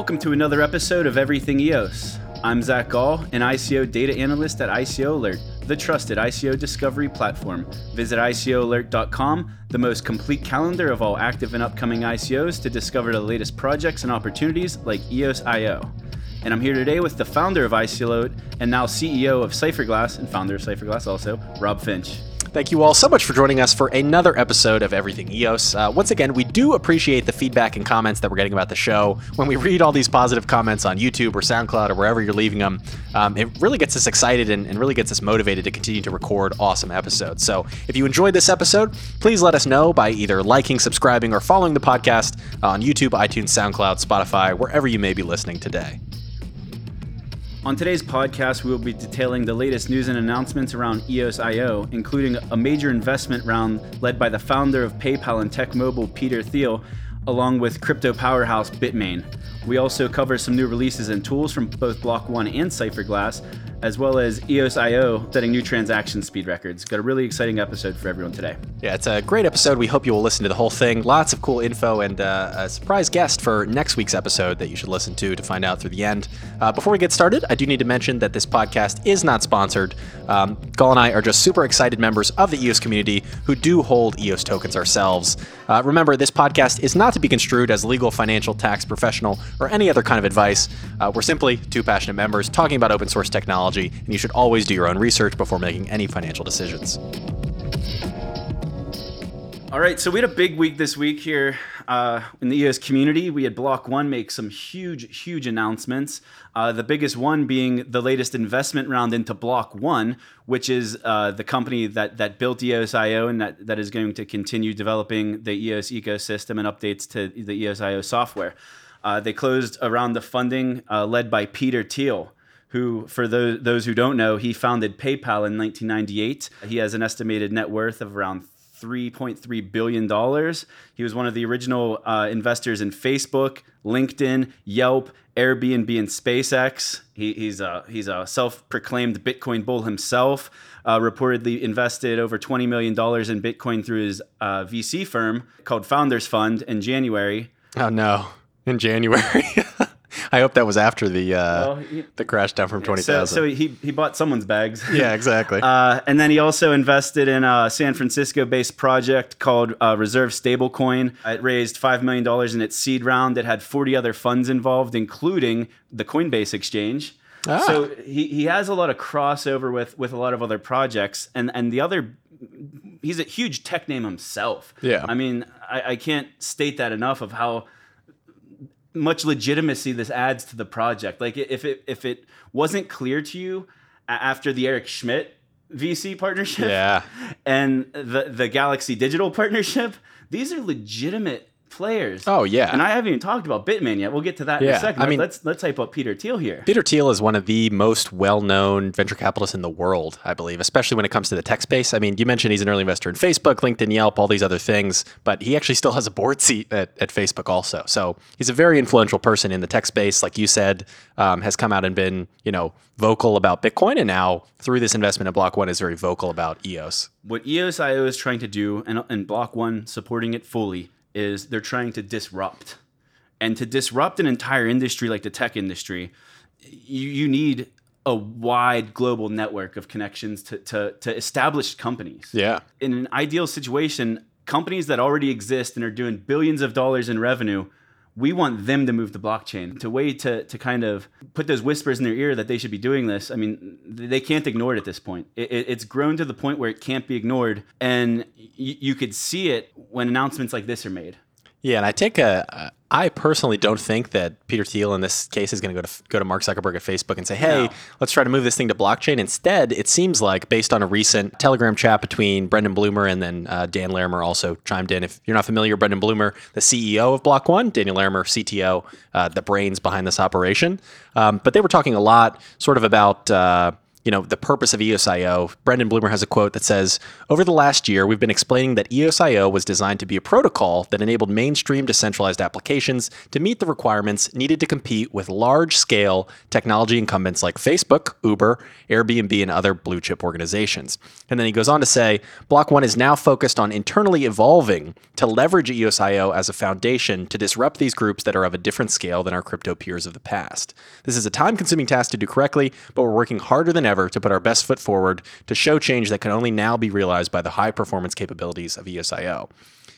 Welcome to another episode of Everything EOS. I'm Zach Gall, an ICO data analyst at ICO Alert, the trusted ICO discovery platform. Visit ICOalert.com, the most complete calendar of all active and upcoming ICOs to discover the latest projects and opportunities like EOS IO. And I'm here today with the founder of ICO Alert and now CEO of Cypherglass and founder of Cypherglass also, Rob Finch. Thank you all so much for joining us for another episode of Everything EOS. Uh, once again, we do appreciate the feedback and comments that we're getting about the show. When we read all these positive comments on YouTube or SoundCloud or wherever you're leaving them, um, it really gets us excited and, and really gets us motivated to continue to record awesome episodes. So if you enjoyed this episode, please let us know by either liking, subscribing, or following the podcast on YouTube, iTunes, SoundCloud, Spotify, wherever you may be listening today. On today's podcast, we will be detailing the latest news and announcements around EOS.io, including a major investment round led by the founder of PayPal and TechMobile, Peter Thiel, along with crypto powerhouse Bitmain. We also cover some new releases and tools from both Block One and Cypherglass, as well as EOS.io setting new transaction speed records. Got a really exciting episode for everyone today. Yeah, it's a great episode. We hope you will listen to the whole thing. Lots of cool info and uh, a surprise guest for next week's episode that you should listen to to find out through the end. Uh, before we get started, I do need to mention that this podcast is not sponsored. Um, Gall and I are just super excited members of the EOS community who do hold EOS tokens ourselves. Uh, remember, this podcast is not to be construed as legal, financial, tax, professional, or any other kind of advice. Uh, we're simply two passionate members talking about open source technology, and you should always do your own research before making any financial decisions. All right, so we had a big week this week here uh, in the EOS community. We had Block One make some huge, huge announcements. Uh, the biggest one being the latest investment round into Block One, which is uh, the company that that built EOS.io and that, that is going to continue developing the EOS ecosystem and updates to the EOS.io software. Uh, they closed around the funding uh, led by Peter Thiel who, for those, those who don't know, he founded PayPal in 1998. He has an estimated net worth of around $3.3 billion. He was one of the original uh, investors in Facebook, LinkedIn, Yelp, Airbnb, and SpaceX. He, he's a, he's a self proclaimed Bitcoin bull himself. Uh, reportedly invested over $20 million in Bitcoin through his uh, VC firm called Founders Fund in January. Oh, no. In January. I hope that was after the uh, well, he, the crash down from twenty thousand. So, so, he he bought someone's bags. Yeah, exactly. uh, and then he also invested in a San Francisco-based project called uh, Reserve Stablecoin. It raised five million dollars in its seed round. It had forty other funds involved, including the Coinbase exchange. Ah. So he, he has a lot of crossover with with a lot of other projects, and and the other he's a huge tech name himself. Yeah, I mean I, I can't state that enough of how much legitimacy this adds to the project. Like if it if it wasn't clear to you after the Eric Schmidt VC partnership yeah. and the the Galaxy Digital partnership, these are legitimate players. Oh yeah, and I haven't even talked about Bitmain yet. We'll get to that yeah. in a second. I mean, let's let's type up Peter Thiel here. Peter Thiel is one of the most well-known venture capitalists in the world, I believe, especially when it comes to the tech space. I mean, you mentioned he's an early investor in Facebook, LinkedIn, Yelp, all these other things, but he actually still has a board seat at, at Facebook also. So he's a very influential person in the tech space, like you said, um, has come out and been you know vocal about Bitcoin, and now through this investment in Block One is very vocal about EOS. What EOS.io is trying to do, and, and Block One supporting it fully is they're trying to disrupt. And to disrupt an entire industry like the tech industry, you, you need a wide global network of connections to, to, to established companies. Yeah. In an ideal situation, companies that already exist and are doing billions of dollars in revenue we want them to move the blockchain. To way to, to kind of put those whispers in their ear that they should be doing this. I mean they can't ignore it at this point. It, it, it's grown to the point where it can't be ignored and y- you could see it when announcements like this are made yeah, and I take a. I personally don't think that Peter Thiel in this case is going to go to go to Mark Zuckerberg at Facebook and say, "Hey, no. let's try to move this thing to blockchain." Instead, it seems like based on a recent Telegram chat between Brendan Blumer and then uh, Dan Larimer also chimed in. If you're not familiar, Brendan Blumer, the CEO of Block One, Daniel Larimer, CTO, uh, the brains behind this operation. Um, but they were talking a lot, sort of about. Uh, you know, the purpose of EOSIO, Brendan Blumer has a quote that says, Over the last year, we've been explaining that EOSIO was designed to be a protocol that enabled mainstream decentralized applications to meet the requirements needed to compete with large scale technology incumbents like Facebook, Uber, Airbnb, and other blue chip organizations. And then he goes on to say, Block One is now focused on internally evolving to leverage EOSIO as a foundation to disrupt these groups that are of a different scale than our crypto peers of the past. This is a time consuming task to do correctly, but we're working harder than ever to put our best foot forward to show change that can only now be realized by the high performance capabilities of EOSIO.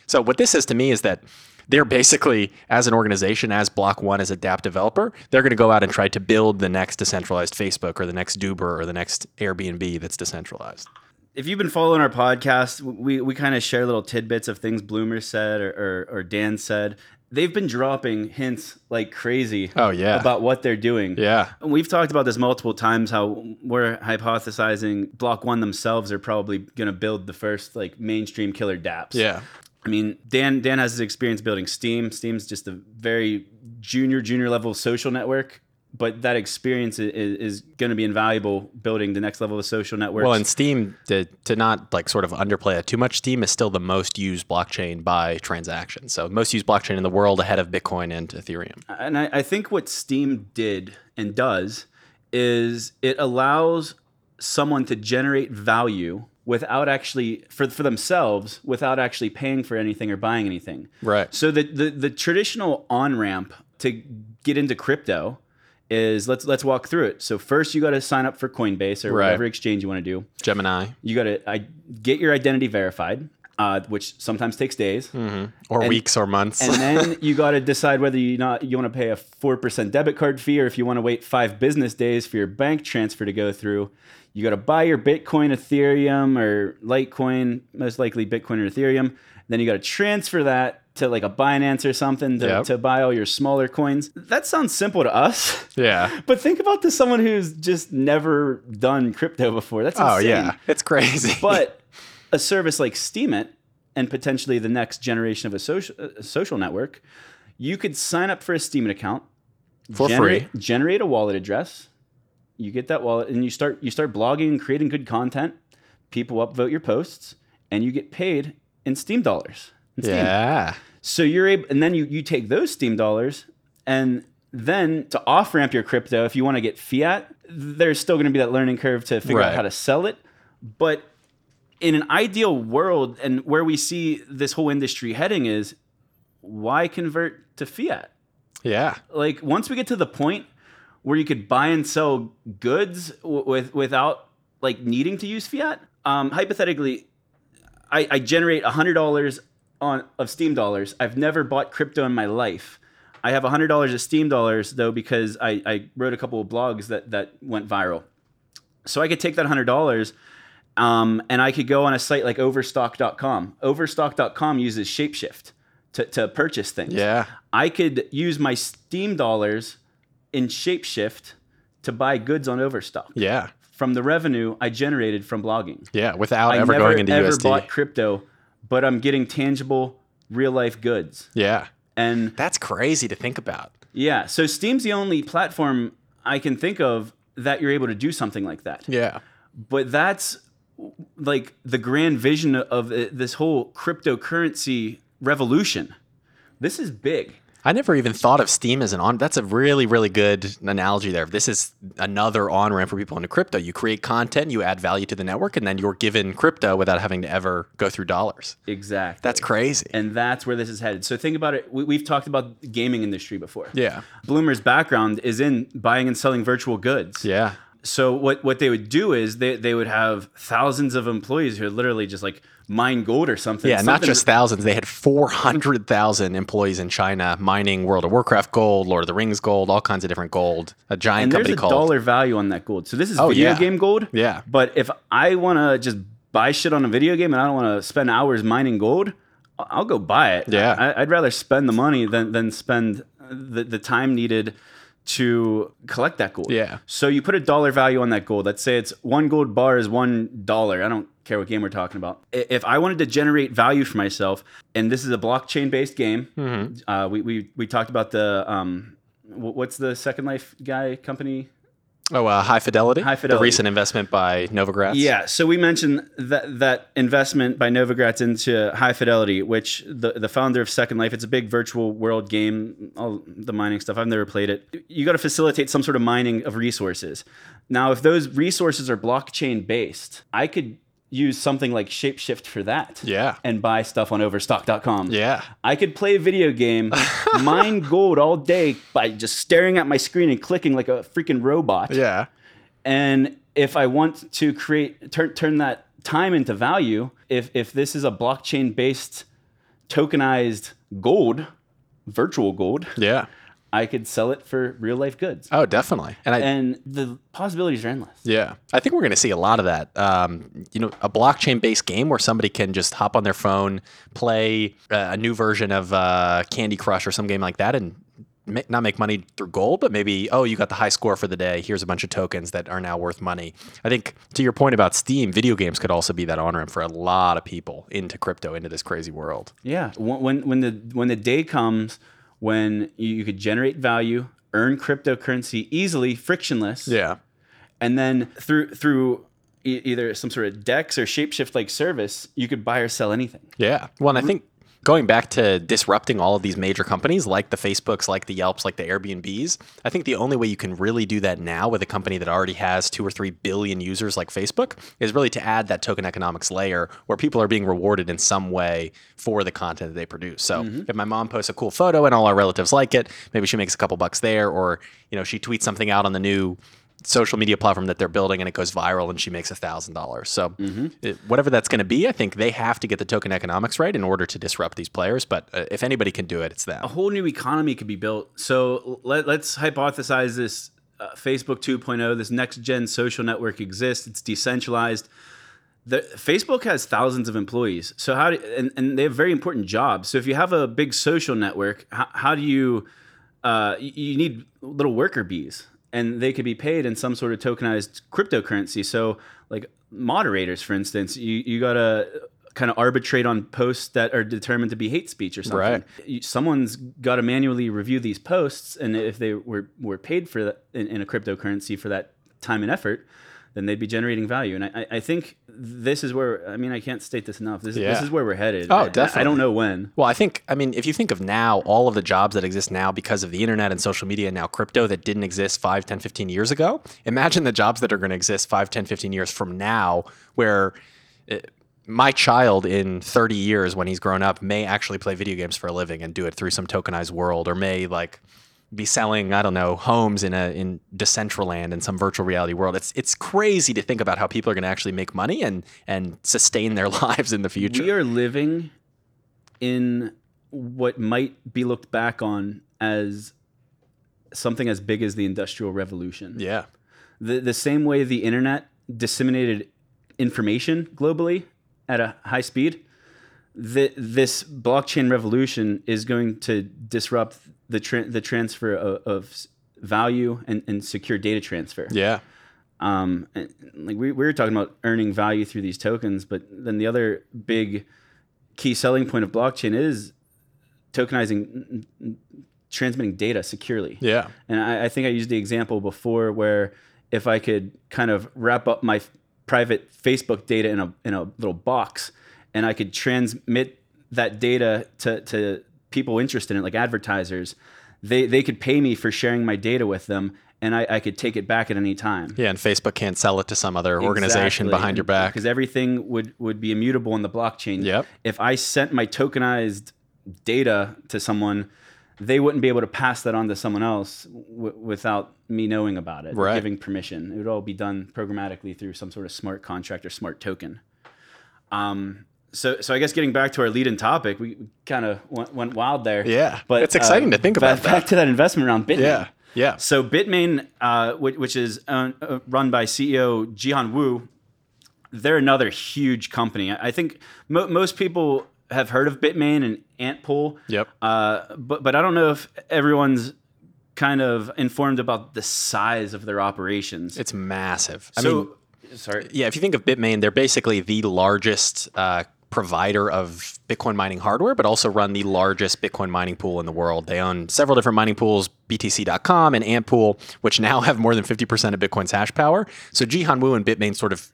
So, what this says to me is that they're basically, as an organization, as Block One, as a DApp developer, they're going to go out and try to build the next decentralized Facebook or the next Uber or the next Airbnb that's decentralized. If you've been following our podcast, we, we kind of share little tidbits of things Blumer said or, or, or Dan said they've been dropping hints like crazy oh yeah. about what they're doing. Yeah. We've talked about this multiple times how we're hypothesizing block one themselves are probably going to build the first like mainstream killer dapps. Yeah. I mean dan dan has his experience building Steem. Steem's just a very junior junior level social network but that experience is, is going to be invaluable building the next level of social networks. Well, and Steem to, to not like sort of underplay it too much. Steem is still the most used blockchain by transaction. So most used blockchain in the world ahead of Bitcoin and Ethereum. And I, I think what Steem did and does is it allows someone to generate value without actually for, for themselves without actually paying for anything or buying anything. Right. So the the, the traditional on ramp to get into crypto is let's let's walk through it. So first, you got to sign up for Coinbase or Right. whatever exchange you want to do. Gemini You got to I, get your identity verified, uh, which sometimes takes days, or And- weeks or months. and then you got to decide whether you not you want to pay a four percent debit card fee or if you want to wait five business days for your bank transfer to go through. You got to buy your Bitcoin, Ethereum, or Litecoin, most likely Bitcoin or Ethereum. Then you got to transfer that to like a Binance or something to, Yep. to buy all your smaller coins. That sounds simple to us. yeah. But think about this someone who's just never done crypto before. That's Oh yeah, it's crazy. But a service like Steemit and potentially the next generation of a social, a uh, social network, you could sign up for a Steemit account For generate, free. generate a wallet address. You get that wallet and you start you start blogging and creating good content. People upvote your posts and you get paid in Steem dollars. in Steem. yeah. So you're able, and then you you take those Steem dollars, and then to off ramp your crypto, if you want to get fiat, there's still going to be that learning curve to figure Right. out how to sell it. But in an ideal world, and where we see this whole industry heading is, why convert to fiat? Yeah. Like once we get to the point where you could buy and sell goods w- with without like needing to use fiat. Um, hypothetically, I, I generate hundred dollars on of Steem dollars. I've never bought crypto in my life. I have hundred dollars of Steem dollars though because I, I wrote a couple of blogs that that went viral. So I could take that hundred dollars. Um, and I could go on a site like Overstock.com. Overstock.com uses Shapeshift to, to purchase things. Yeah. I could use my Steem dollars in Shapeshift to buy goods on Overstock Yeah. from the revenue I generated from blogging. Yeah. Without I ever never going into ever USD. bought crypto, but I'm getting tangible, real life goods. yeah. And That's crazy to think about. yeah, so Steem's the only platform I can think of that you're able to do something like that. Yeah. But that's like the grand vision of this whole cryptocurrency revolution. This is big. I never even thought of Steem as an on. That's a really, really good analogy there. This is another on ramp for people into crypto. You create content, you add value to the network, and then you're given crypto without having to ever go through dollars. Exactly. That's crazy. and that's where this is headed. So think about it. We, we've talked about the gaming industry before. Yeah. Blumer's background is in buying and selling virtual goods. Yeah. So what what they would do is they, they would have thousands of employees who are literally just like mine gold or something. Yeah, not just thousands. They had 400,000 employees in China mining World of Warcraft gold, Lord of the Rings gold, all kinds of different gold. A giant and there's company a called. dollar value on that gold. So this is Oh, video yeah. game gold. Yeah. But if I want to just buy shit on a video game and I don't want to spend hours mining gold, I'll go buy it. Yeah. I, I'd rather spend the money than than spend the, the time needed to collect that gold. Yeah. So you put a dollar value on that gold. Let's say it's one gold bar is one dollar. I don't care what game we're talking about. If I wanted to generate value for myself, and this is a blockchain based game, uh, we, we we talked about the um, what's the Second Life guy company? Oh, uh, High Fidelity. High Fidelity. The recent investment by Novogratz. Yeah, so we mentioned that that investment by Novogratz into High Fidelity, which the the founder of Second Life, it's a big virtual world game, all the mining stuff. I've never played it. You got to facilitate some sort of mining of resources. Now, if those resources are blockchain based, I could use something like Shapeshift for that. Yeah. And buy stuff on overstock.com. Yeah. I could play a video game, mine gold all day by just staring at my screen and clicking like a freaking robot. Yeah. And if I want to create turn turn that time into value, if if this is a blockchain based tokenized gold, virtual gold, Yeah. I could sell it for real life goods. Oh, definitely. And I, And the possibilities are endless. Yeah, I think we're going to see a lot of that. Um, you know, a blockchain-based game where somebody can just hop on their phone, play uh, a new version of uh, Candy Crush or some game like that, and ma- not make money through gold, but maybe oh, you got the high score for the day. Here's a bunch of tokens that are now worth money. I think to your point about Steem, video games could also be that on ramp for a lot of people into crypto, into this crazy world. Yeah. When when the when the day comes when you, you could generate value, earn cryptocurrency easily, frictionless, Yeah, and then through through e- either some sort of DEX or shapeshift like service, you could buy or sell anything. Yeah. Well, and I think going back to disrupting all of these major companies like the Facebooks, like the Yelps, like the Airbnbs, I think the only way you can really do that now with a company that already has two or three billion users like Facebook is really to add that token economics layer where people are being rewarded in some way for the content that they produce. So mm-hmm. if my mom posts a cool photo and all our relatives like it, maybe she makes a couple bucks there, or you know, she tweets something out on the new social media platform that they're building and it goes viral and she makes a thousand dollars. So it- whatever that's going to be, I think they have to get the token economics right in order to disrupt these players. But uh, if anybody can do it, it's them. A whole new economy could be built. So let, let's hypothesize this uh, Facebook 2.0, this next gen social network exists. It's decentralized. The, Facebook has thousands of employees. So how do, and, and they have very important jobs. So if you have a big social network, how, how do you uh, you, you need little worker bees and they could be paid in some sort of tokenized cryptocurrency. So like moderators, for instance, you, you got to kind of arbitrate on posts that are determined to be hate speech or something. Right. Someone's got to manually review these posts. And if they were, were paid for that in, in a cryptocurrency for that time and effort, then they'd be generating value. And I, I- think this is where, I mean, I can't state this enough. This, this is where we're headed. Oh, I- I, don't know when. Well, I think, I mean, if you think of now, all of the jobs that exist now because of the internet and social media and now crypto that didn't exist 5, 10, 15 years ago, imagine the jobs that are going to exist 5, 10, 15 years from now where uh, my child in 30 years when he's grown up may actually play video games for a living and do it through some tokenized world or may like be selling I don't know homes in a in Decentraland in some virtual reality world. It's it's crazy to think about how people are going to actually make money and and sustain their lives in the future. We are living in what might be looked back on as something as big as the Industrial Revolution. yeah. The, the same way the internet disseminated information globally at a high speed, the, this blockchain revolution is going to disrupt the, tra- the transfer of, of value and, and secure data transfer. Yeah. Um, like we, we were talking about earning value through these tokens, but then the other big key selling point of blockchain is tokenizing, transmitting data securely. Yeah. And I, I think I used the example before where if I could kind of wrap up my f- private Facebook data in a in a little box, and I could transmit that data to, to people interested in it, like advertisers, they they could pay me for sharing my data with them, and I, I could take it back at any time. Yeah, and Facebook can't sell it to some other organization behind your back. because everything would would be immutable in the blockchain. Yep. If I sent my tokenized data to someone, they wouldn't be able to pass that on to someone else w- without me knowing about it, or Right. giving permission. It would all be done programmatically through some sort of smart contract or smart token. Um. So, so I guess getting back to our lead-in topic, we kind of went, went wild there. Yeah. but It's exciting to think back, about Back that. to that investment round, Bitmain. Yeah. Yeah. So Bitmain, uh, which, which is uh, uh, run by CEO Jihan Wu, they're another huge company. I I think mo- most people have heard of Bitmain and Antpool. Yep. Uh, but but I don't know if everyone's kind of informed about the size of their operations. It's massive. I so mean, sorry. yeah, if you think of Bitmain, they're basically the largest uh, provider of Bitcoin mining hardware, but also run the largest Bitcoin mining pool in the world. They own several different mining pools, BTC.com and Antpool, which now have more than 50% of Bitcoin's hash power. So Jihan Wu and Bitmain sort of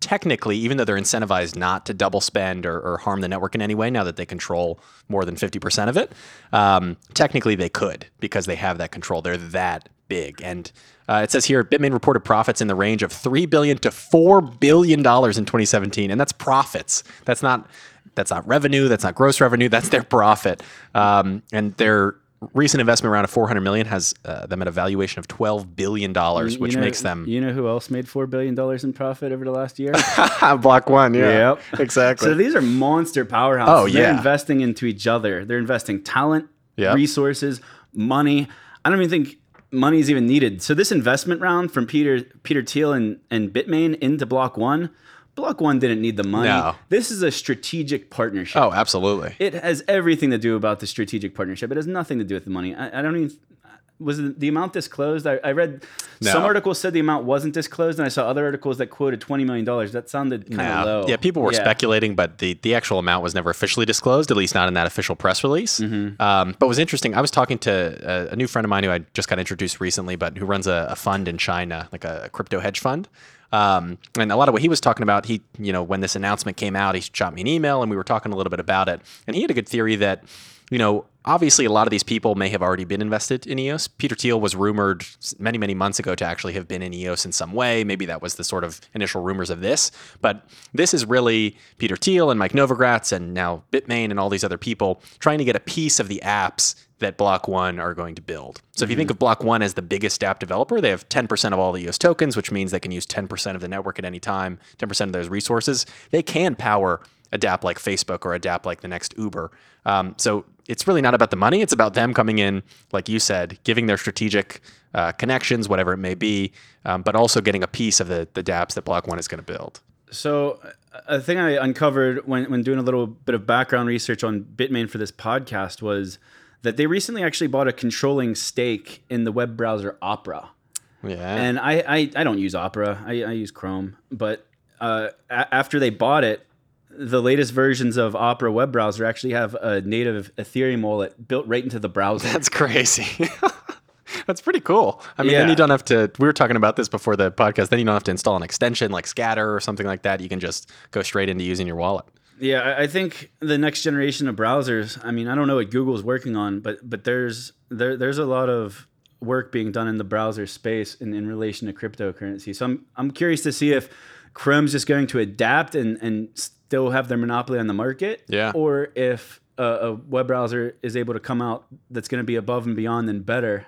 technically, even though they're incentivized not to double spend or, or, harm the network in any way, now that they control more than 50% of it, um, technically they could because they have that control. They're that big. And uh, it says here Bitmain reported profits in the range of 3 billion to $4 billion in 2017. And that's profits. That's not. That's not revenue. That's not gross revenue. That's their profit. Um, and they're recent investment round of 400 million has uh, them at a valuation of 12 billion dollars which know, makes them you know who else made 4 billion dollars in profit over the last year block one yeah yep. exactly so these are monster powerhouses oh yeah they're investing into each other they're investing talent yep. resources money i don't even think money is even needed so this investment round from peter peter thiel and, and bitmain into block one Block One didn't need the money. No. This is a strategic partnership. Oh, absolutely. It has everything to do about the strategic partnership. It has nothing to do with the money. I, I don't even. Was the amount disclosed? I, I read no. some articles said the amount wasn't disclosed, and I saw other articles that quoted twenty million dollars. That sounded kind of no. low. Yeah, people were yeah. speculating, but the, the actual amount was never officially disclosed, at least not in that official press release. Mm-hmm. Um, but was interesting. I was talking to a, a, new friend of mine who I just got introduced recently, but who runs a, a fund in China, like a, a crypto hedge fund. Um, and a lot of what he was talking about, he, you know, when this announcement came out, he shot me an email and we were talking a little bit about it. And he had a good theory that, you know, obviously a lot of these people may have already been invested in EOS. Peter Thiel was rumored many, many months ago to actually have been in EOS in some way. Maybe that was the sort of initial rumors of this. But this is really Peter Thiel and Mike Novogratz and now Bitmain and all these other people trying to get a piece of the apps that Block One are going to build. So if you think mm-hmm. of Block One as the biggest app developer, they have 10% of all the EOS tokens, which means they can use 10% of the network at any time, 10% of those resources. They can power a DApp like Facebook or a DApp like the next Uber. Um, so it's really not about the money. It's about them coming in, like you said, giving their strategic uh, connections, whatever it may be, um, but also getting a piece of the, the dApps that Block One is going to build. So a thing I uncovered when, when doing a little bit of background research on Bitmain for this podcast was – that they recently actually bought a controlling stake in the web browser Opera. Yeah. And I, I, I don't use Opera. I, I use Chrome. But uh, a- after they bought it, the latest versions of Opera web browser actually have a native Ethereum wallet built right into the browser. That's crazy. That's pretty cool. I mean, yeah. then you don't have to. We were talking about this before the podcast. Then you don't have to install an extension like Scatter or something like that. You can just go straight into using your wallet. Yeah, I think the next generation of browsers. I mean, I don't know what Google's working on, but but there's there there's a lot of work being done in the browser space in, in relation to cryptocurrency. So I'm I'm curious to see if Chrome's just going to adapt and and still have their monopoly on the market, yeah, or if a, a web browser is able to come out that's going to be above and beyond and better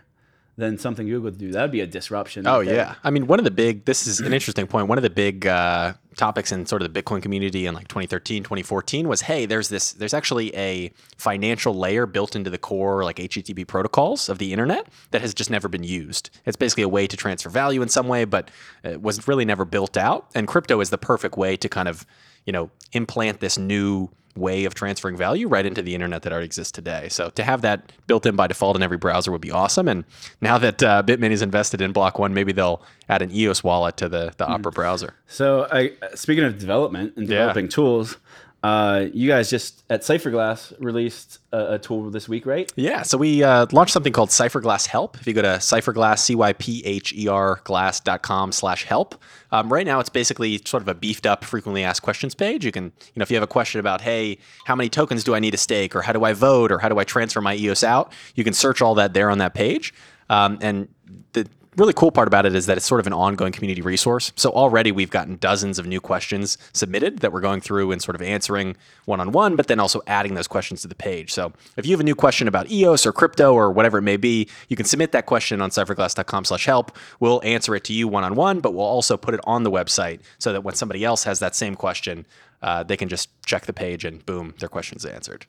than something Google would do. That would be a disruption. Oh yeah, I mean, one of the big. This is an interesting point. One of the big uh, topics in sort of the Bitcoin community in like 2013, 2014 was, hey, there's this. There's actually a financial layer built into the core like HTTP protocols of the internet that has just never been used. It's basically a way to transfer value in some way, but it was really never built out. And crypto is the perfect way to kind of you know implant this new way of transferring value right into the internet that already exists today. So to have that built in by default in every browser would be awesome. And now that uh, Bitmain is invested in Block One, maybe they'll add an EOS wallet to the the mm. Opera browser. So I, speaking of development and developing yeah. tools, uh, you guys just at Cypherglass released a, a tool this week, right? Yeah. So we uh, launched something called Cypherglass Help. If you go to Cypherglass, C-Y-P-H-E-R glass.com slash help. Um, right now, it's basically sort of a beefed up frequently asked questions page. You can, you know, if you have a question about, hey, how many tokens do I need to stake or how do I vote or how do I transfer my EOS out, you can search all that there on that page. Um, and the really cool part about it is that it's sort of an ongoing community resource. So already we've gotten dozens of new questions submitted that we're going through and sort of answering one on one, but then also adding those questions to the page. So if you have a new question about EOS or crypto or whatever it may be, you can submit that question on cypherglass.com/help. We'll answer it to you one on one, but we'll also put it on the website so that when somebody else has that same question, uh, they can just check the page and boom, their question's answered.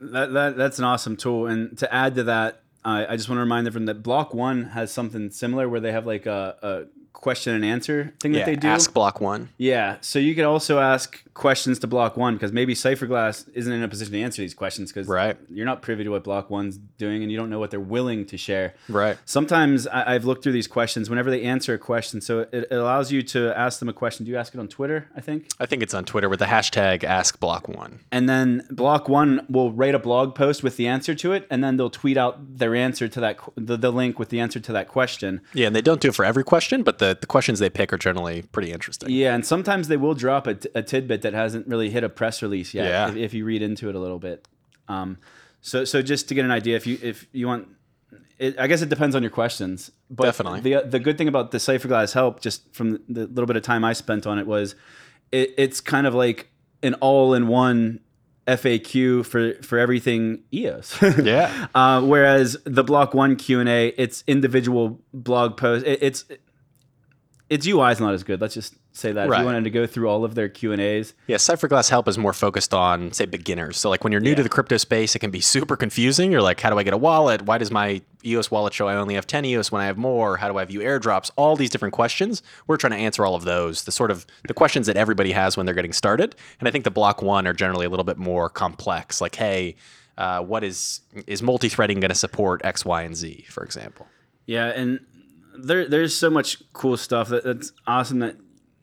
That, that that's an awesome tool. And to add to that, I just want to remind everyone that Block One has something similar where they have like a, a question and answer thing yeah, that they do. ask block one. Yeah, so you could also ask questions to Block One because maybe Cypherglass isn't in a position to answer these questions because Right. you're not privy to what Block One's doing and you don't know what they're willing to share. Right. Sometimes I, I've looked through these questions whenever they answer a question, so it, it allows you to ask them a question. Do you ask it on Twitter? I think. I think it's on Twitter with the hashtag ask block one. And then Block One will write a blog post with the answer to it, and then they'll tweet out their answer to that the, the link with the answer to that question. Yeah, and they don't do it for every question, but the, the questions they pick are generally pretty interesting. Yeah, and sometimes they will drop a, t- a tidbit that hasn't really hit a press release yet. Yeah. If, if you read into it a little bit. Um, so so just to get an idea, if you if you want, it, I guess it depends on your questions. But Definitely. The the good thing about the Cypherglass help, just from the little bit of time I spent on it, was it, it's kind of like an all in one FAQ for for everything EOS. Yeah. Uh, whereas the Block One Q and A, it's individual blog posts. It, it's its UI is not as good. Let's just say that. If you wanted to go through all of their Q and A's, Yeah, Cypherglass Help is more focused on, say, beginners. So, like when you're new to the crypto space, it can be super confusing. You're like, how do I get a wallet? Why does my EOS wallet show I only have 10 EOS when I have more? How do I view airdrops? All these different questions. We're trying to answer all of those, the sort of the questions that everybody has when they're getting started. And I think the block one are generally a little bit more complex. Like, hey, uh, what is is multi-threading going to support X, Y, and Z, for example? yeah, and there there's so much cool stuff that, that's awesome that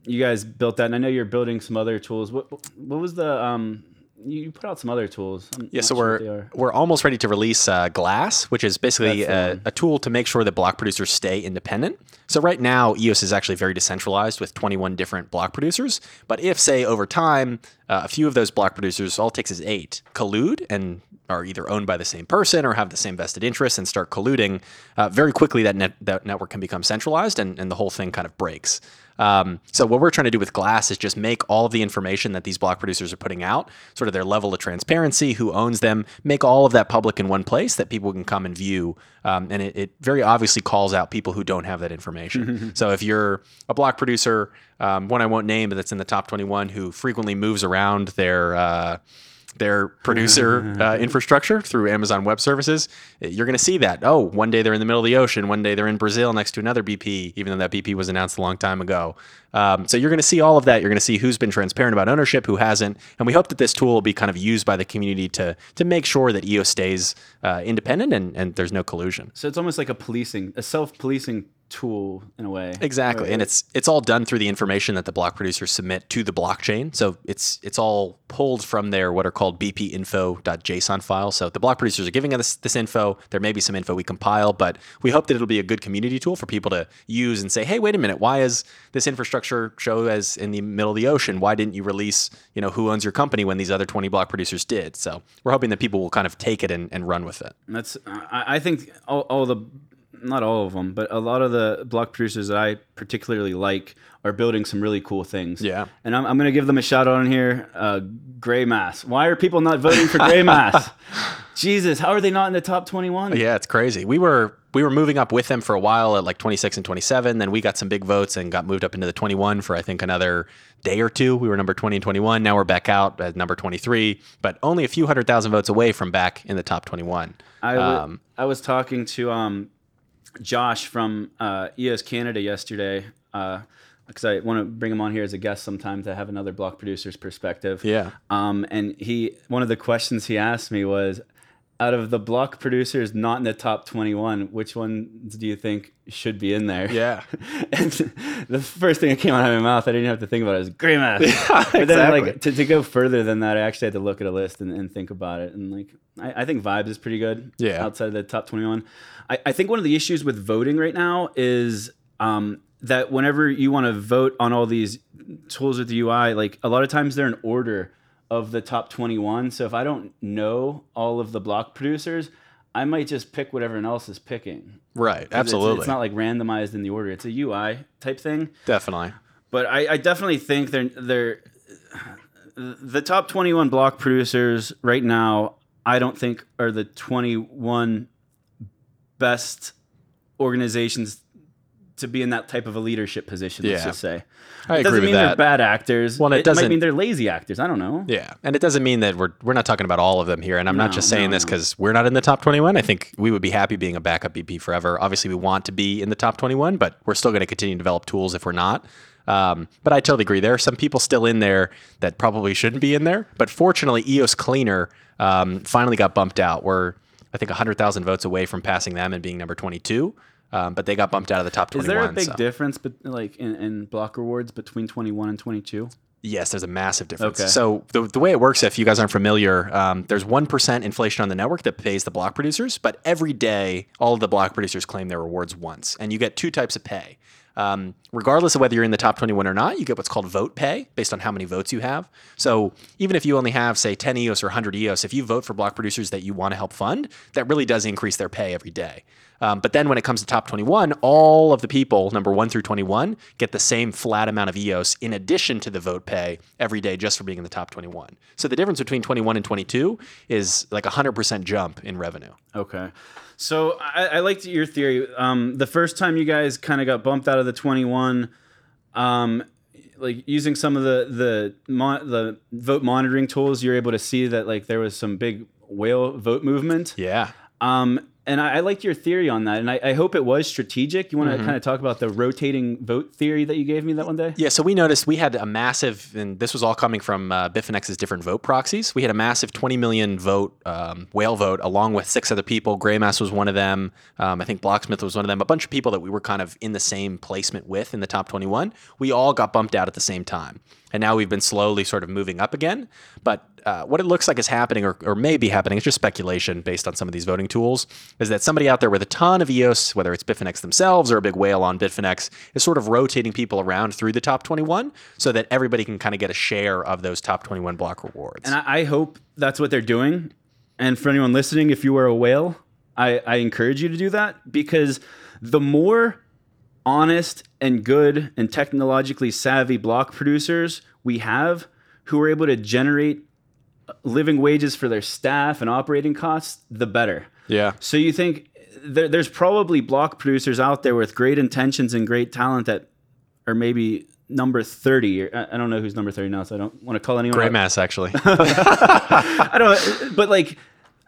you guys built that. And I know you're building some other tools. What what was the um? You put out some other tools. I'm Yeah, so sure we're we're almost ready to release uh, Glass, which is basically a, a tool to make sure that block producers stay independent. So right now, EOS is actually very decentralized with 21 different block producers. But if, say, over time, uh, a few of those block producers, all it takes is eight, collude and are either owned by the same person or have the same vested interests and start colluding, uh, very quickly that net, that network can become centralized and, and the whole thing kind of breaks. Um, so what we're trying to do with Glass is just make all of the information that these block producers are putting out, sort of their level of transparency, who owns them, make all of that public in one place that people can come and view. Um, and it, it very obviously calls out people who don't have that information. so if you're a block producer, um, one I won't name, but that's in the top 21, who frequently moves around their uh, their producer uh, infrastructure through Amazon Web Services, you're going to see that. Oh, one day they're in the middle of the ocean, one day they're in Brazil next to another BP, even though that BP was announced a long time ago. Um, so you're going to see all of that. You're going to see who's been transparent about ownership, who hasn't, and we hope that this tool will be kind of used by the community to to make sure that EOS stays uh, independent and, and there's no collusion. So it's almost like a policing, a self-policing tool in a way. Exactly, Where and it's it's all done through the information that the block producers submit to the blockchain. So it's it's all pulled from their what are called bpinfo.json files. So the block producers are giving us this info. There may be some info we compile, but we hope that it'll be a good community tool for people to use and say, hey, wait a minute, why is this infrastructure show as in the middle of the ocean? Why didn't you release you know who owns your company when these other 20 block producers did? So we're hoping that people will kind of take it and, and run with it. That's I, I think all, all the not all of them, but a lot of the block producers that I particularly like are building some really cool things. Yeah. And I'm, I'm going to give them a shout out on here. Uh, Greymass. Why are people not voting for Greymass? Jesus, how are they not in the top 21? Yeah, it's crazy. We were we were moving up with them for a while at like 26 and 27. Then we got some big votes and got moved up into the 21 for I think another day or two. We were number 20 and 21. Now we're back out at number 23, but only a few hundred thousand votes away from back in the top 21. I, w- Um, I was talking to um, Josh from uh, EOS Canada yesterday because I want to bring him on here as a guest sometime to have another block producer's perspective. Yeah. Um, and he one of the questions he asked me was, out of the block producers not in the top 21, which ones do you think should be in there? Yeah. and the first thing that came out of my mouth, I didn't even have to think about it, was. But then, exactly. like, to, to go further than that, I actually had to look at a list and, and think about it. And, like, I, I think Vibes is pretty good Yeah. outside of the top 21. I, I think one of the issues with voting right now is um, that whenever you want to vote on all these tools with the UI, like, a lot of times they're in order of the top 21. So if I don't know all of the block producers, I might just pick what everyone else is picking. Right. 'Cause it's- Absolutely. It's, not like randomized in the order. It's a UI type thing. Definitely. But I, I definitely think they're they're the top 21 block producers right now. I don't think are the 21 best organizations to be in that type of a leadership position. Let's Yeah. just say. I it doesn't mean that. they're bad actors. Well, it it doesn't- mean they're lazy actors. I don't know. Yeah, and it doesn't mean that we're we're not talking about all of them here. And I'm not just saying no, this no. because we're not in the top 21. I think we would be happy being a backup BP forever. Obviously, we want to be in the top 21, but we're still going to continue to develop tools if we're not. Um, but I totally agree. There are some people still in there that probably shouldn't be in there. But fortunately, EOS Cleaner um, finally got bumped out. We're I think 100,000 votes away from passing them and being number 22. Um, but they got bumped out of the top 21. Is there a big so- difference, but like in, in block rewards between 21 and 22? Yes, there's a massive difference. Okay. So the, the way it works, if you guys aren't familiar, um, there's one percent inflation on the network that pays the block producers, but every day all of the block producers claim their rewards once, and you get two types of pay. Um, regardless of whether you're in the top 21 or not, you get what's called vote pay based on how many votes you have. So even if you only have, say, 10 EOS or 100 EOS, if you vote for block producers that you want to help fund, that really does increase their pay every day. Um, but then when it comes to top 21, all of the people, number one through 21, get the same flat amount of EOS in addition to the vote pay every day just for being in the top 21. So the difference between 21 and 22 is like a 100% jump in revenue. Okay. So I, I liked your theory. Um, the first time you guys kind of got bumped out of the 21, um, like using some of the the mon- the vote monitoring tools, you're able to see that like there was some big whale vote movement. Yeah. Um, and I, I liked your theory on that, and I, I hope it was strategic. You want to Mm-hmm. kind of talk about the rotating vote theory that you gave me that one day? Yeah, so we noticed we had a massive, and this was all coming from uh, Bitfinex's different vote proxies. We had a massive 20 million vote um, whale vote, along with six other people. Greymass was one of them. Um, I think Blocksmith was one of them. A bunch of people that we were kind of in the same placement with in the top 21. We all got bumped out at the same time. And now we've been slowly sort of moving up again. But uh, what it looks like is happening, or, or may be happening, it's just speculation based on some of these voting tools, is that somebody out there with a ton of EOS, whether it's Bitfinex themselves or a big whale on Bitfinex, is sort of rotating people around through the top 21 so that everybody can kind of get a share of those top 21 block rewards. And I, I hope that's what they're doing. And for anyone listening, if you are a whale, I, I encourage you to do that because the more honest and good and technologically savvy block producers we have who are able to generate living wages for their staff and operating costs, the better. yeah. So you think there, there's probably block producers out there with great intentions and great talent that are maybe number 30 or I don't know who's number 30 now so I don't want to call anyone. Greymass, actually. I don't but like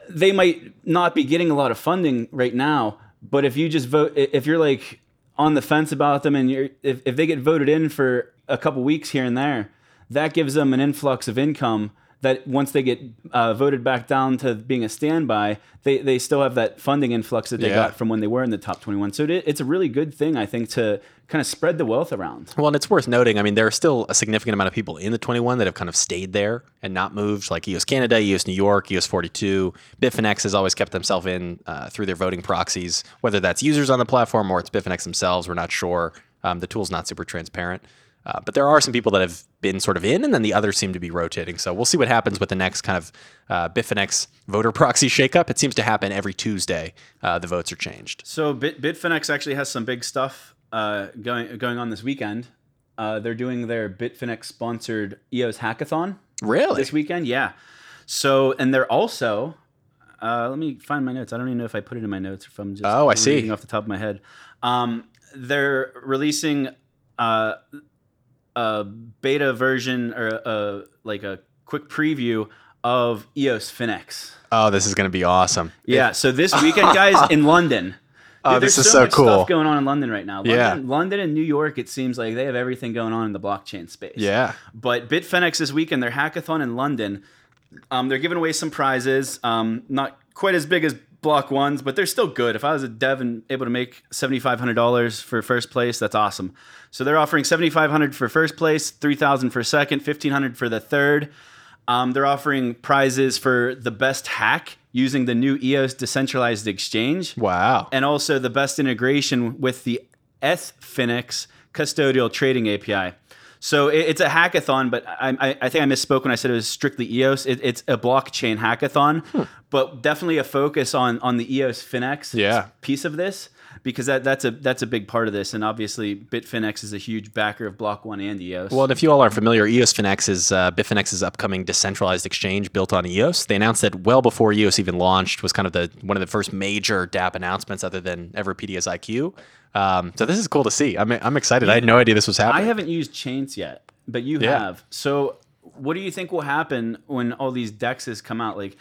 they might not be getting a lot of funding right now but if you just vote if you're like on the fence about them and if, if they get voted in for a couple weeks here and there that gives them an influx of income that once they get uh, voted back down to being a standby they, they still have that funding influx that they Yeah. got from when they were in the top 21 so it, it's a really good thing i think to kind of spread the wealth around Well, and it's worth noting. I mean, there are still a significant amount of people in the 21 that have kind of stayed there and not moved, like EOS Canada, EOS New York, EOS 42. Bitfinex has always kept themselves in uh, through their voting proxies, whether that's users on the platform or it's Bitfinex themselves. We're not sure. Um, the tool's not super transparent. Uh, but there are some people that have been sort of in, and then the others seem to be rotating. So we'll see what happens with the next kind of uh, Bitfinex voter proxy shakeup. It seems to happen every Tuesday. Uh, the votes are changed. So Bit, Bitfinex actually has some big stuff uh, going going on this weekend. Uh, they're doing their Bitfinex sponsored EOS hackathon Really? this weekend. Yeah. So and they're also uh, let me find my notes. I don't even know if I put it in my notes or if I'm just Oh, I see. off the top of my head. Um, they're releasing uh, a beta version or a, like a quick preview of EOS Finex. Oh, this is going to be awesome. Yeah. So this weekend, guys, in London. Oh, this there's is so much cool. Stuff going on in London right now. London, Yeah. London and New York. It seems like they have everything going on in the blockchain space. Yeah. But Bitfinex this weekend, their hackathon in London, um, they're giving away some prizes. Um, not quite as big as Block Ones, but they're still good. If I was a dev and able to make seventy five hundred dollars for first place, that's awesome. So they're offering seventy five hundred for first place, three thousand for second, fifteen hundred for the third. Um, they're offering prizes for the best hack using the new EOS decentralized exchange Wow. and also the best integration with the Ethfinex custodial trading API. So it- it's a hackathon, but I, I, I think I misspoke when I said it was strictly EOS. It, it's a blockchain hackathon, hmm. but definitely a focus on on the EOS Finex Yeah. piece of this because that, that's a that's a big part of this, and obviously Bitfinex is a huge backer of Block One and EOS. Well, and if you all are familiar, EOS Finex is uh, Bitfinex's upcoming decentralized exchange built on EOS. They announced that well before EOS even launched was kind of the one of the first major DApp announcements, other than Everpedia's IQ. Um, so this is cool to see. I'm, I'm excited. I had no idea this was happening. I haven't used Chaince yet, but you Yeah. have. So, what do you think will happen when all these dexes come out? Like,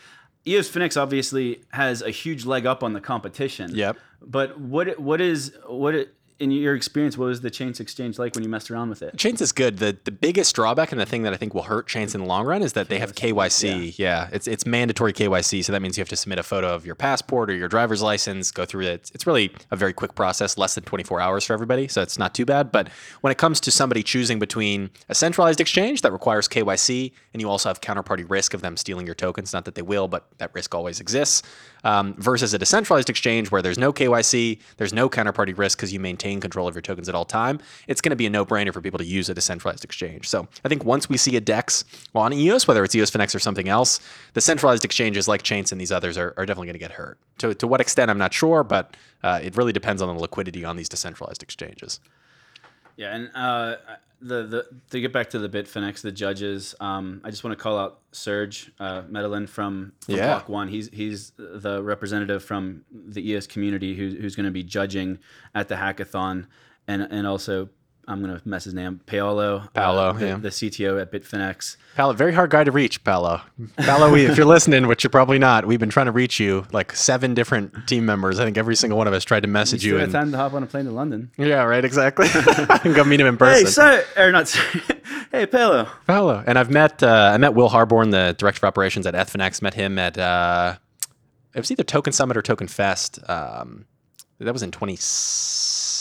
EOS Finex obviously has a huge leg up on the competition. Yep. But what what is what it, in your experience? What was the Chaince exchange like when you messed around with it? Chaince is good. The the biggest drawback and the thing that I think will hurt Chaince in the long run is that they have KYC. Yeah. it's it's mandatory KYC, so that means you have to submit a photo of your passport or your driver's license, go through it. It's really a very quick process, less than 24 hours for everybody, so it's not too bad. But when it comes to somebody choosing between a centralized exchange that requires KYC and you also have counterparty risk of them stealing your tokens, not that they will, but that risk always exists, um, versus a decentralized exchange where there's no KYC, there's no counterparty risk because you maintain control of your tokens at all time, it's going to be a no-brainer for people to use a decentralized exchange. So I think once we see a DEX on EOS, whether it's EOS Finex or something else, the centralized exchanges like Chaince and these others are, are definitely going to get hurt. To, to what extent, I'm not sure, but uh, it really depends on the liquidity on these decentralized exchanges. Yeah, and uh, the the to get back to the Bitfinex, the judges, um, I just want to call out Serge uh, Metelin from, from Yeah. Block One. He's he's the representative from the ES community who, who's going to be judging at the hackathon, and and also I'm going to mess his name, Paolo. Paolo, uh, the, yeah. the CTO at Bitfinex. Paolo, very hard guy to reach, Paolo. Paolo, we, if you're listening, which you're probably not, we've been trying to reach you, like seven different team members. I think every single one of us tried to message you. Still And, had time to hop on a plane to London. yeah, right, exactly. and go meet him in person. Hey, so or not? hey, Paolo. Paolo. And I've met uh, I met Will Harborne, the director of operations at Ethfinex. Met him at uh, it was either Token Summit or Token Fest. Um, that was in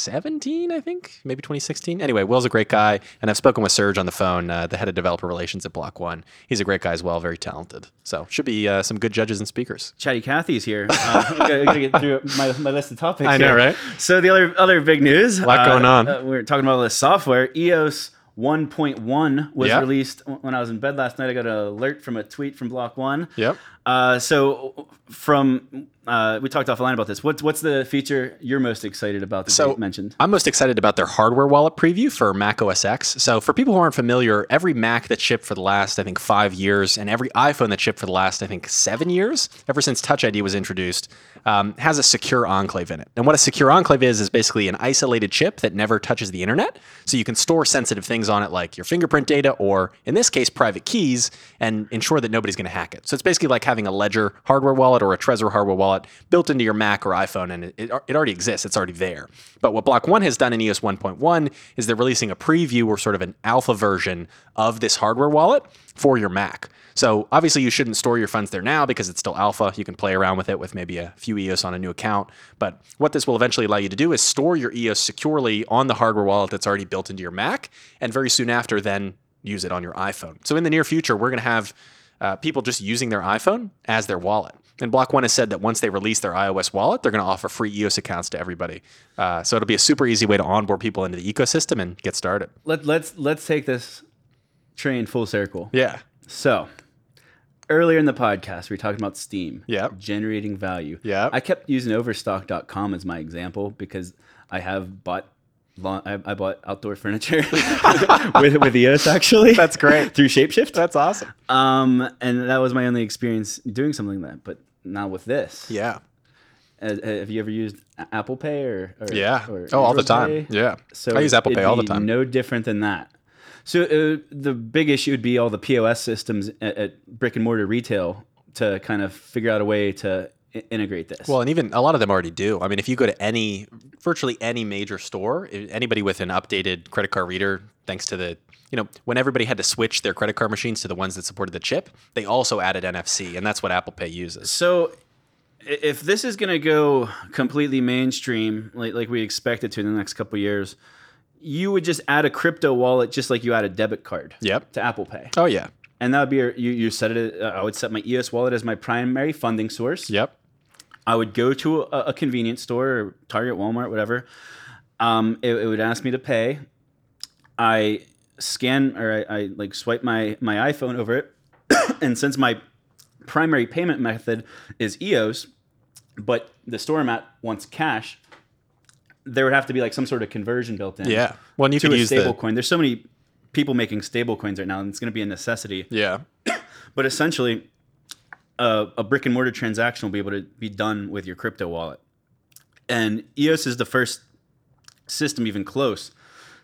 2017, I think, maybe 2016. Anyway, Will's a great guy, and I've spoken with Serge on the phone, uh, the head of developer relations at Block One. He's a great guy as well, very talented. So should be uh, some good judges and speakers. Chatty Cathy's here. Uh, I gotta, gotta get through my, my list of topics. I know, here. right? So the other other big news. A lot going on. we're talking about all this software. EOS 1.1 was Yep. released when I was in bed last night. I got an alert from a tweet from Block One. Yep. Uh, so from uh, we talked offline about this. What's what's the feature you're most excited about that So they mentioned? I'm most excited about their hardware wallet preview for Mac OS X. So for people who aren't familiar, every Mac that shipped for the last I think five years, and every iPhone that shipped for the last I think seven years, ever since Touch ID was introduced, um, has a secure enclave in it. And what a secure enclave is is basically an isolated chip that never touches the internet. So you can store sensitive things on it like your fingerprint data, or in this case, private keys, and ensure that nobody's going to hack it. So it's basically like having a Ledger hardware wallet or a Trezor hardware wallet built into your Mac or iPhone, and it, it, already exists. It's already there. But what Block One has done in EOS 1.1 is they're releasing a preview or sort of an alpha version of this hardware wallet for your Mac. So obviously you shouldn't store your funds there now because it's still alpha. You can play around with it with maybe a few EOS on a new account. But what this will eventually allow you to do is store your EOS securely on the hardware wallet that's already built into your Mac, and very soon after then use it on your iPhone. So in the near future, we're going to have uh, people just using their iPhone as their wallet. And Block One has said that once they release their iOS wallet, they're going to offer free EOS accounts to everybody. Uh, so it'll be a super easy way to onboard people into the ecosystem and get started. Let let's let's take this train full circle. Yeah. So, earlier in the podcast, we were talking about Steem. Yep. Generating value. Yep. I kept using Overstock.com as my example because I have bought. I, I bought outdoor furniture with with EOS actually. That's great. through Shapeshift. That's awesome. Um, and that was my only experience doing something like that. But now with this, Yeah. uh, have you ever used Apple Pay or, or Yeah. or oh, all the time. Pay? Yeah. So I use Apple Pay all the time. No different than that. So uh, the big issue would be all the POS systems at, at brick and mortar retail to kind of figure out a way to i- integrate this. Well, and even a lot of them already do. I mean, if you go to any, virtually any major store, anybody with an updated credit card reader, thanks to the, you know, when everybody had to switch their credit card machines to the ones that supported the chip, they also added NFC, and that's what Apple Pay uses. So if this is going to go completely mainstream, like, like we expect it to in the next couple of years, you would just add a crypto wallet just like you add a debit card Yep. to Apple Pay. Oh yeah. And that would be your, you, you set it. Uh, I would set my EOS wallet as my primary funding source. Yep. I would go to a, a convenience store, or Target, Walmart, whatever. Um, it, it would ask me to pay. I scan or I, I like swipe my my iPhone over it, and since my primary payment method is EOS, but the store mat wants cash, there would have to be like some sort of conversion built in. Yeah. Well, you to could a use stable the coin. There's so many people making stable coins right now, and it's going to be a necessity. yeah. But essentially, a, a brick and mortar transaction will be able to be done with your crypto wallet. And EOS is the first system even close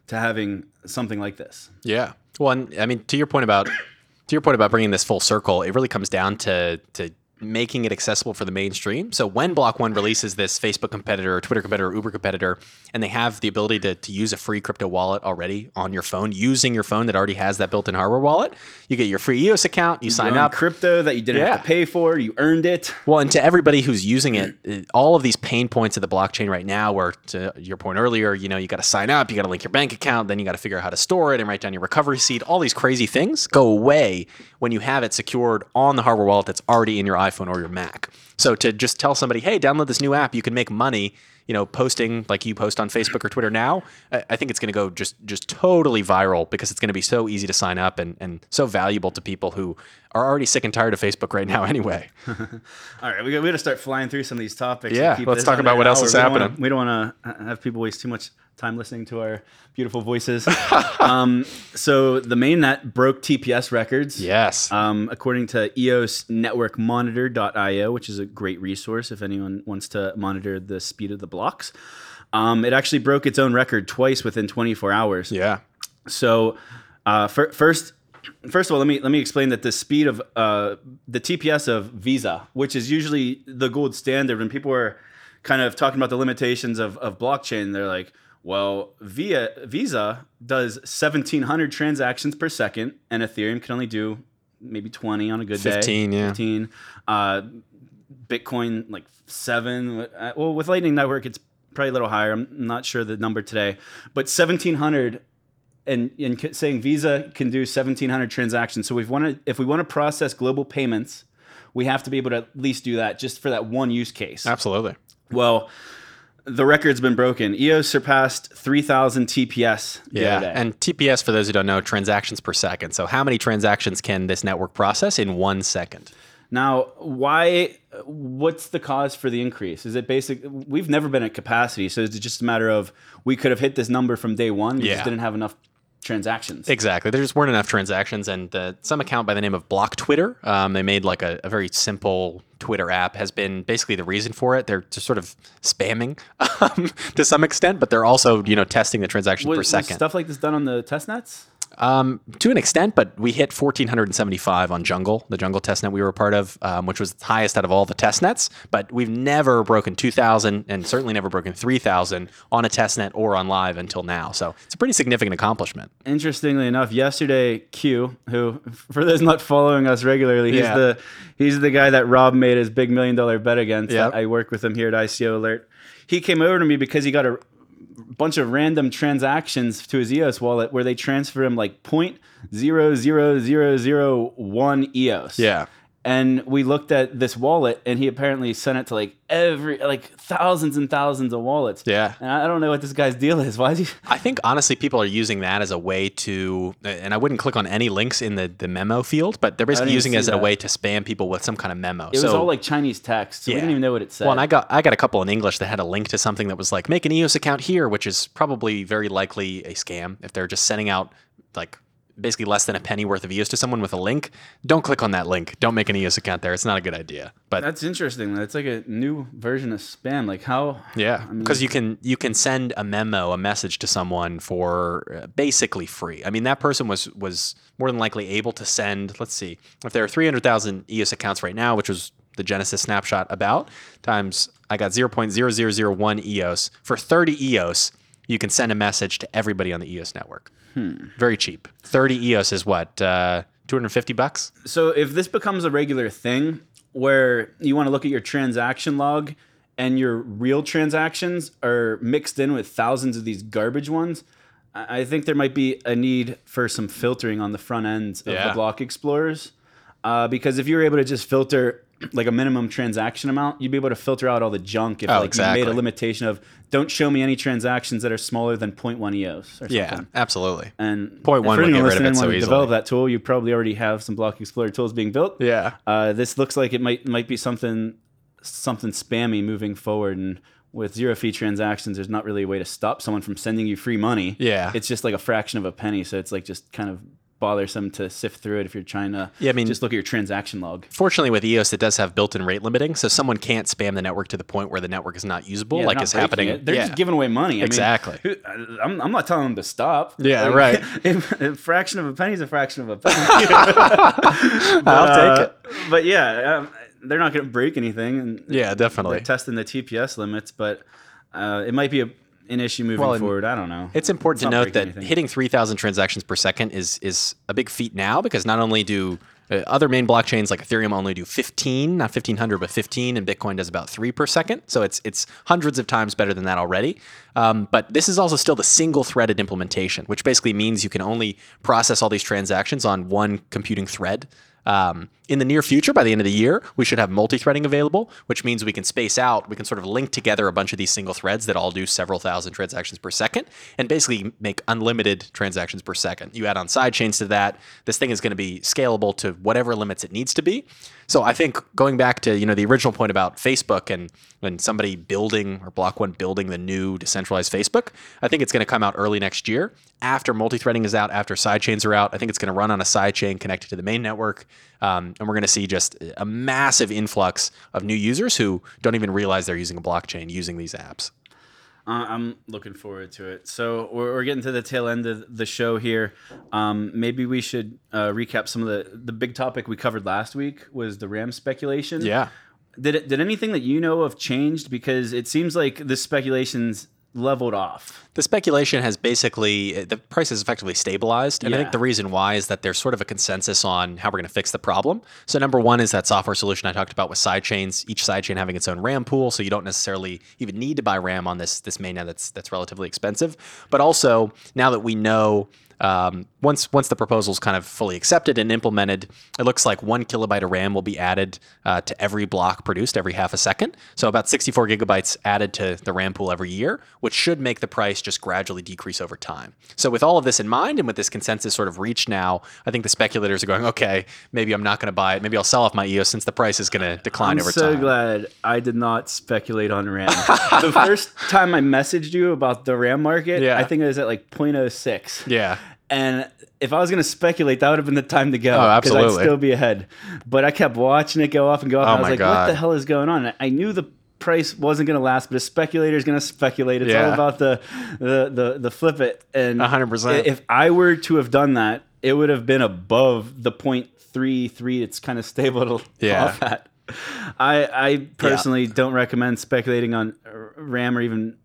to having something like this. Yeah. Well, and, I mean, to your point about to your point about bringing this full circle, it really comes down to to making it accessible for the mainstream. So when Block One releases this Facebook competitor, Twitter competitor, Uber competitor, and they have the ability to, to use a free crypto wallet already on your phone, using your phone that already has that built-in hardware wallet, you get your free EOS account, you sign up. crypto that you didn't Yeah. have to pay for, you earned it. Well, and to everybody who's using it, uh, all of these pain points of the blockchain right now, where to your point earlier, you know, you got to sign up, you got to link your bank account, then you got to figure out how to store it and write down your recovery seed. All these crazy things go away when you have it secured on the hardware wallet that's already in your iPhone or your Mac. So to just tell somebody, hey, download this new app, you can make money. You know, posting like you post on Facebook or Twitter now, I I think it's going to go just just totally viral because it's going to be so easy to sign up and, and so valuable to people who are already sick and tired of Facebook right now anyway. All right, we got, we got to start flying through some of these topics. Yeah, let's talk about what else hour. is We don't wanna- happening. we don't want to have people waste too much time listening to our beautiful voices. um, so the mainnet broke TPS records. Yes. Um, according to EOS Network Monitor.io, which is a great resource if anyone wants to monitor the speed of the blocks, um, it actually broke its own record twice within 24 hours. yeah. So, uh, fir- first, first of all, let me let me explain that the speed of uh, the TPS of Visa, which is usually the gold standard, when people are kind of talking about the limitations of, of blockchain, they're like, well, via Visa does 1,700 transactions per second, and Ethereum can only do maybe 20 on a good day. 15, yeah. 15. Uh, Bitcoin like seven. Uh, Well, with Lightning Network, it's probably a little higher. I'm not sure the number today, but 1,700 and, and saying Visa can do 1,700 transactions. So we want to, if we want to process global payments, we have to be able to at least do that just for that one use case. Absolutely. Well, the record's been broken. EOS surpassed 3,000 TPS. Yeah. And TPS, for those who don't know, transactions per second. So, how many transactions can this network process in one second? Now, why? What's the cause for the increase? Is it basic? We've never been at capacity, so is it just a matter of we could have hit this number from day one? We Yeah. just didn't have enough transactions. Exactly. There just weren't enough transactions, and uh, some account by the name of Block Twitter, um, they made like a, a very simple Twitter app. Has been basically the reason for it. They're just sort of spamming um, to some extent, but they're also you know testing the transactions Was- per was second. stuff like this done on the test nets? Um, to an extent, but we hit 1475 on Jungle, the Jungle testnet we were a part of, um, which was the highest out of all the testnets. But we've never broken 2,000 and certainly never broken 3,000 on a testnet or on live until now. So it's a pretty significant accomplishment. Interestingly enough, yesterday Q, who for those not following us regularly, he's Yeah. the he's the guy that Rob made his big million dollar bet against. Yep. I work with him here at ICO Alert. He came over to me because he got a bunch of random transactions to his EOS wallet where they transfer him like point zero zero zero zero one EOS. Yeah. And we looked at this wallet, and he apparently sent it to like every like thousands and thousands of wallets. Yeah. And I don't know what this guy's deal is. Why is he? I think honestly, people are using that as a way to, and I wouldn't click on any links in the, the memo field, but they're basically using it as see a way to spam people with some kind of memo. It was all like Chinese text, so we didn't even know what it said. Well, and I got I got a couple in English that had a link to something that was like make an EOS account here, which is probably very likely a scam if they're just sending out like basically less than a penny worth of EOS to someone with a link. Don't click on that link. Don't make an EOS account there. It's not a good idea. But That's interesting. That's like a new version of spam. Like how? yeah, because you can you can send a memo, a message to someone for uh, basically free. I mean, that person was was more than likely able to send. Let's see, if there are three hundred thousand EOS accounts right now, which was the Genesis snapshot about times I got zero point zero zero zero one EOS for thirty EOS. You can send a message to everybody on the EOS network. Very cheap. Thirty EOS is what uh, two hundred fifty bucks. So if this becomes a regular thing, where you want to look at your transaction log and your real transactions are mixed in with thousands of these garbage ones, I think there might be a need for some filtering on the front ends of Yeah. the block explorers. Uh, because if you're able to just filter like a minimum transaction amount, you'd be able to filter out all the junk if Oh, like you made a limitation of don't show me any transactions that are smaller than 0.1 EOS or Yeah, absolutely. And Point if one for would anyone get rid of it so easily. develop that tool, you probably already have some Block Explorer tools being built. Yeah. Uh, this looks like it might might be something something spammy moving forward and with zero fee transactions there's not really a way to stop someone from sending you free money Yeah. it's just like a fraction of a penny so it's like just kind of bothersome to sift through it if you're trying to Yeah, I mean- just look at your transaction log Fortunately, with EOS, it does have built-in rate limiting, so someone can't spam the network to the point where the network is not usable, Yeah, like is happening. it. they're yeah. just giving away money I Exactly. who- I'm, I'm not telling them to stop Yeah, Like, right. if- a fraction of a penny is a fraction of a penny I'll Uh, take it. but yeah um, they're not going to break anything and Yeah, definitely. they're testing the TPS limits, but uh, it might be a, an issue moving Well, forward. I don't know. It's important to note that anything. hitting 3,000 transactions per second is is a big feat now because not only do uh, other main blockchains like Ethereum only do 15, not 1500, but 15, and Bitcoin does about three per second. So it's it's hundreds of times better than that already. Um, but this is also still the single-threaded implementation, which basically means you can only process all these transactions on one computing thread. Um, in the near future, by the end of the year, we should have multi-threading available, which means we can space out, we can sort of link together a bunch of these single threads that all do several thousand transactions per second, and basically make unlimited transactions per second. You add on sidechains to that, this thing is going to be scalable to whatever limits it needs to be. So I think going back to you know the original point about Facebook and and somebody building or Block One building the new decentralized Facebook, I think it's going to come out early next year after multi-threading is out, after sidechains are out. I think it's going to run on a sidechain connected to the main network, um, and we're going to see just a massive influx of new users who don't even realize they're using a blockchain using these apps. Uh, I'm looking forward to it. So we're, we're getting to the tail end of the show here. Um, maybe we should uh, recap some of the the big topic we covered last week was the RAM speculation. Yeah. Did it, did anything that you know of changed? Because it seems like the speculations leveled off. The speculation has basically the price is effectively stabilized, and I think the reason why is that there's sort of a consensus on how we're going to fix the problem. So number one is that software solution I talked about with sidechains, each sidechain having its own RAM pool, so you don't necessarily even need to buy RAM on this this mainnet that's that's relatively expensive. But also now that we know um, once once the proposal is kind of fully accepted and implemented, it looks like one kilobyte of RAM will be added uh, to every block produced every half a second. So about 64 gigabytes added to the RAM pool every year, which should make the price just gradually decrease over time. So with all of this in mind and with this consensus sort of reached now, I think the speculators are going, okay, maybe I'm not going to buy it. Maybe I'll sell off my EOS since the price is going to decline I'm over so time. I'm so glad I did not speculate on RAM. the first time I messaged you about the RAM market, Yeah. I think it was at like 0.06. Yeah. And if I was going to speculate, that would have been the time to go. Oh, I'd still be ahead. But I kept watching it go off and go off. Oh and I was like, what the hell is going on? And I knew the price wasn't going to last, but a speculator is going to speculate. It's all about the, the, the, the flip it. And 100%. If I were to have done that, it would have been above the 0.33 it's kind of stable Yeah. off at. I, I personally don't recommend speculating on RAM or even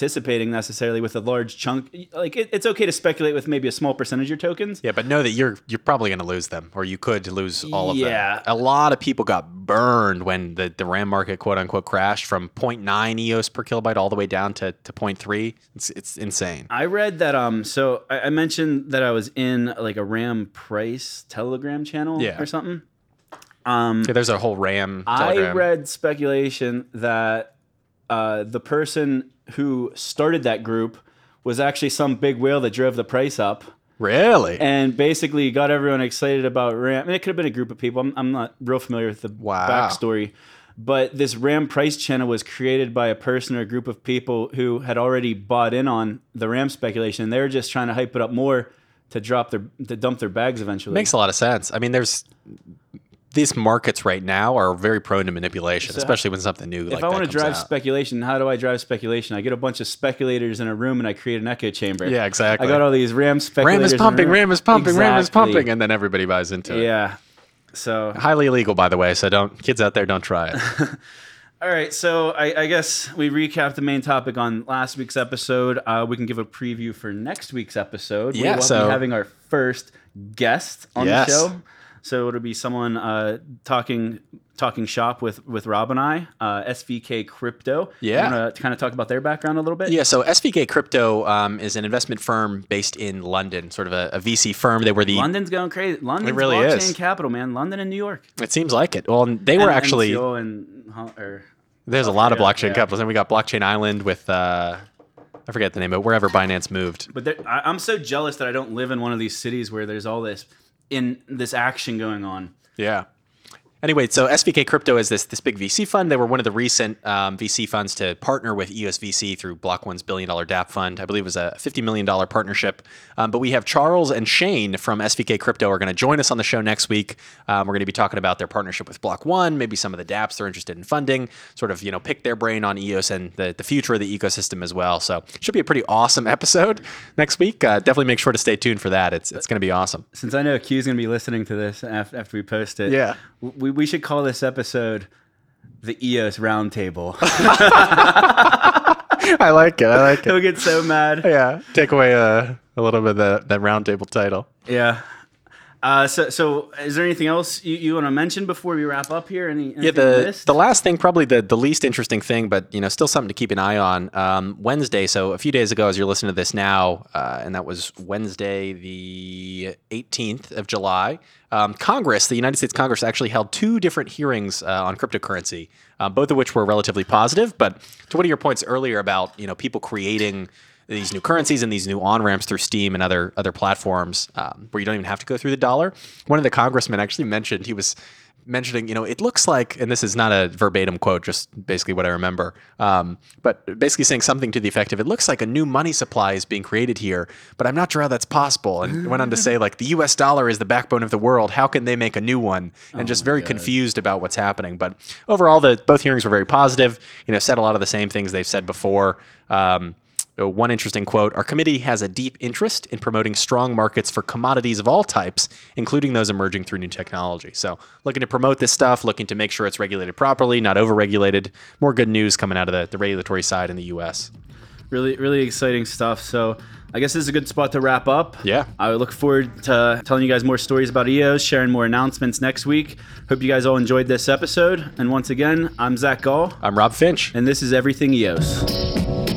participating necessarily with a large chunk. Like it, it's okay to speculate with maybe a small percentage of your tokens. Yeah, but know that you're you're probably going to lose them, or you could lose all of Yeah. them. A lot of people got burned when the, the RAM market quote unquote crashed from 0.9 EOS per kilobyte all the way down to, to 0.3. It's it's insane. I read that um so I, I mentioned that I was in like a RAM price Telegram channel Yeah. or something. Um Yeah, there's a whole RAM. I read speculation that uh, the person who started that group was actually some big whale that drove the price up really. and basically got everyone excited about RAM. I mean, it could have been a group of people. I'm, I'm not real familiar with the Wow. backstory. But this RAM price channel was created by a person or a group of people who had already bought in on the RAM speculation. They were just trying to hype it up more to drop their to dump their bags eventually. Makes a lot of sense. I mean, there's these markets right now are very prone to manipulation, So especially when something new. if like I want to drive out. speculation, how do I drive speculation? I get a bunch of speculators in a room and I create an echo chamber. yeah, exactly. I got all these RAM speculators. RAM is pumping. RAM is pumping, RAM is pumping, and then everybody buys into it. Yeah. So Highly illegal, by the way. So don't kids out there, don't try it. All right, so I, I guess we recapped the main topic on last week's episode. Uh, we can give a preview for next week's episode. Yeah, we will so- be having our first guest on Yes. the show. So it'll be someone uh, talking talking shop with with Rob and I, uh, SVK Crypto. Yeah. To kind of talk about their background a little bit? Yeah, so SVK Crypto um, is an investment firm based in London, sort of a, a VC firm. They were the. London's going crazy. London's really blockchain is. capital, man. London and New York. It seems like it. Well, they were And actually. And or There's a lot of blockchain yeah. capitals, and we got Blockchain Island with. Uh, I forget the name of it, wherever Binance moved. But there, I, I'm so jealous that I don't live in one of these cities where there's all this in this action going on. Yeah. Anyway, so SVK Crypto is this this big VC fund. They were one of the recent um, VC funds to partner with EOSVC through Block One's billion dollar DApp fund. I believe it was a fifty million dollar partnership. Um, but we have Charles and Shane from SVK Crypto are going to join us on the show next week. Um, we're going to be talking about their partnership with Block One, maybe some of the DApps they're interested in funding. Sort of you know pick their brain on EOS and the, the future of the ecosystem as well. So it should be a pretty awesome episode next week. Uh, definitely make sure to stay tuned for that. It's it's going to be awesome. Since I know Q's going to be listening to this af- after we post it, Yeah. we, we should call this episode the EOS Roundtable. I like it. I like it. He'll get so mad. yeah, take away a, a little bit of the, that roundtable title. Yeah. Uh, so, so is there anything else you, you want to mention before we wrap up here? Any, Yeah, the the last thing, probably the, the least interesting thing, but you know, still something to keep an eye on. Um, Wednesday, so a few days ago, as you're listening to this now, uh, and that was Wednesday, the 18th of July. Um, Congress, the United States Congress, actually held two different hearings uh, on cryptocurrency, uh, both of which were relatively positive. But to one of your points earlier about you know people creating these new currencies and these new on ramps through Steem and other other platforms um, where you don't even have to go through the dollar. One of the congressmen actually mentioned he was mentioning, you know, it looks like, and this is not a verbatim quote, just basically what I remember, um, but basically saying something to the effect of, it looks like a new money supply is being created here, but I'm not sure how that's possible. And went on to say, like, the US dollar is the backbone of the world. How can they make a new one? And just very confused about what's happening. But overall, the both hearings were very positive, you know, said a lot of the same things they've said before. Um, uh, One interesting quote Our committee has a deep interest in promoting strong markets for commodities of all types, including those emerging through new technology. So, looking to promote this stuff, looking to make sure it's regulated properly, not overregulated. More good news coming out of the, the regulatory side in the US. really, really exciting stuff. So, I guess this is a good spot to wrap up. Yeah. I look forward to telling you guys more stories about EOS, sharing more announcements next week. Hope you guys all enjoyed this episode. And once again, I'm Zach Gall, I'm Rob Finch. and this is Everything EOS.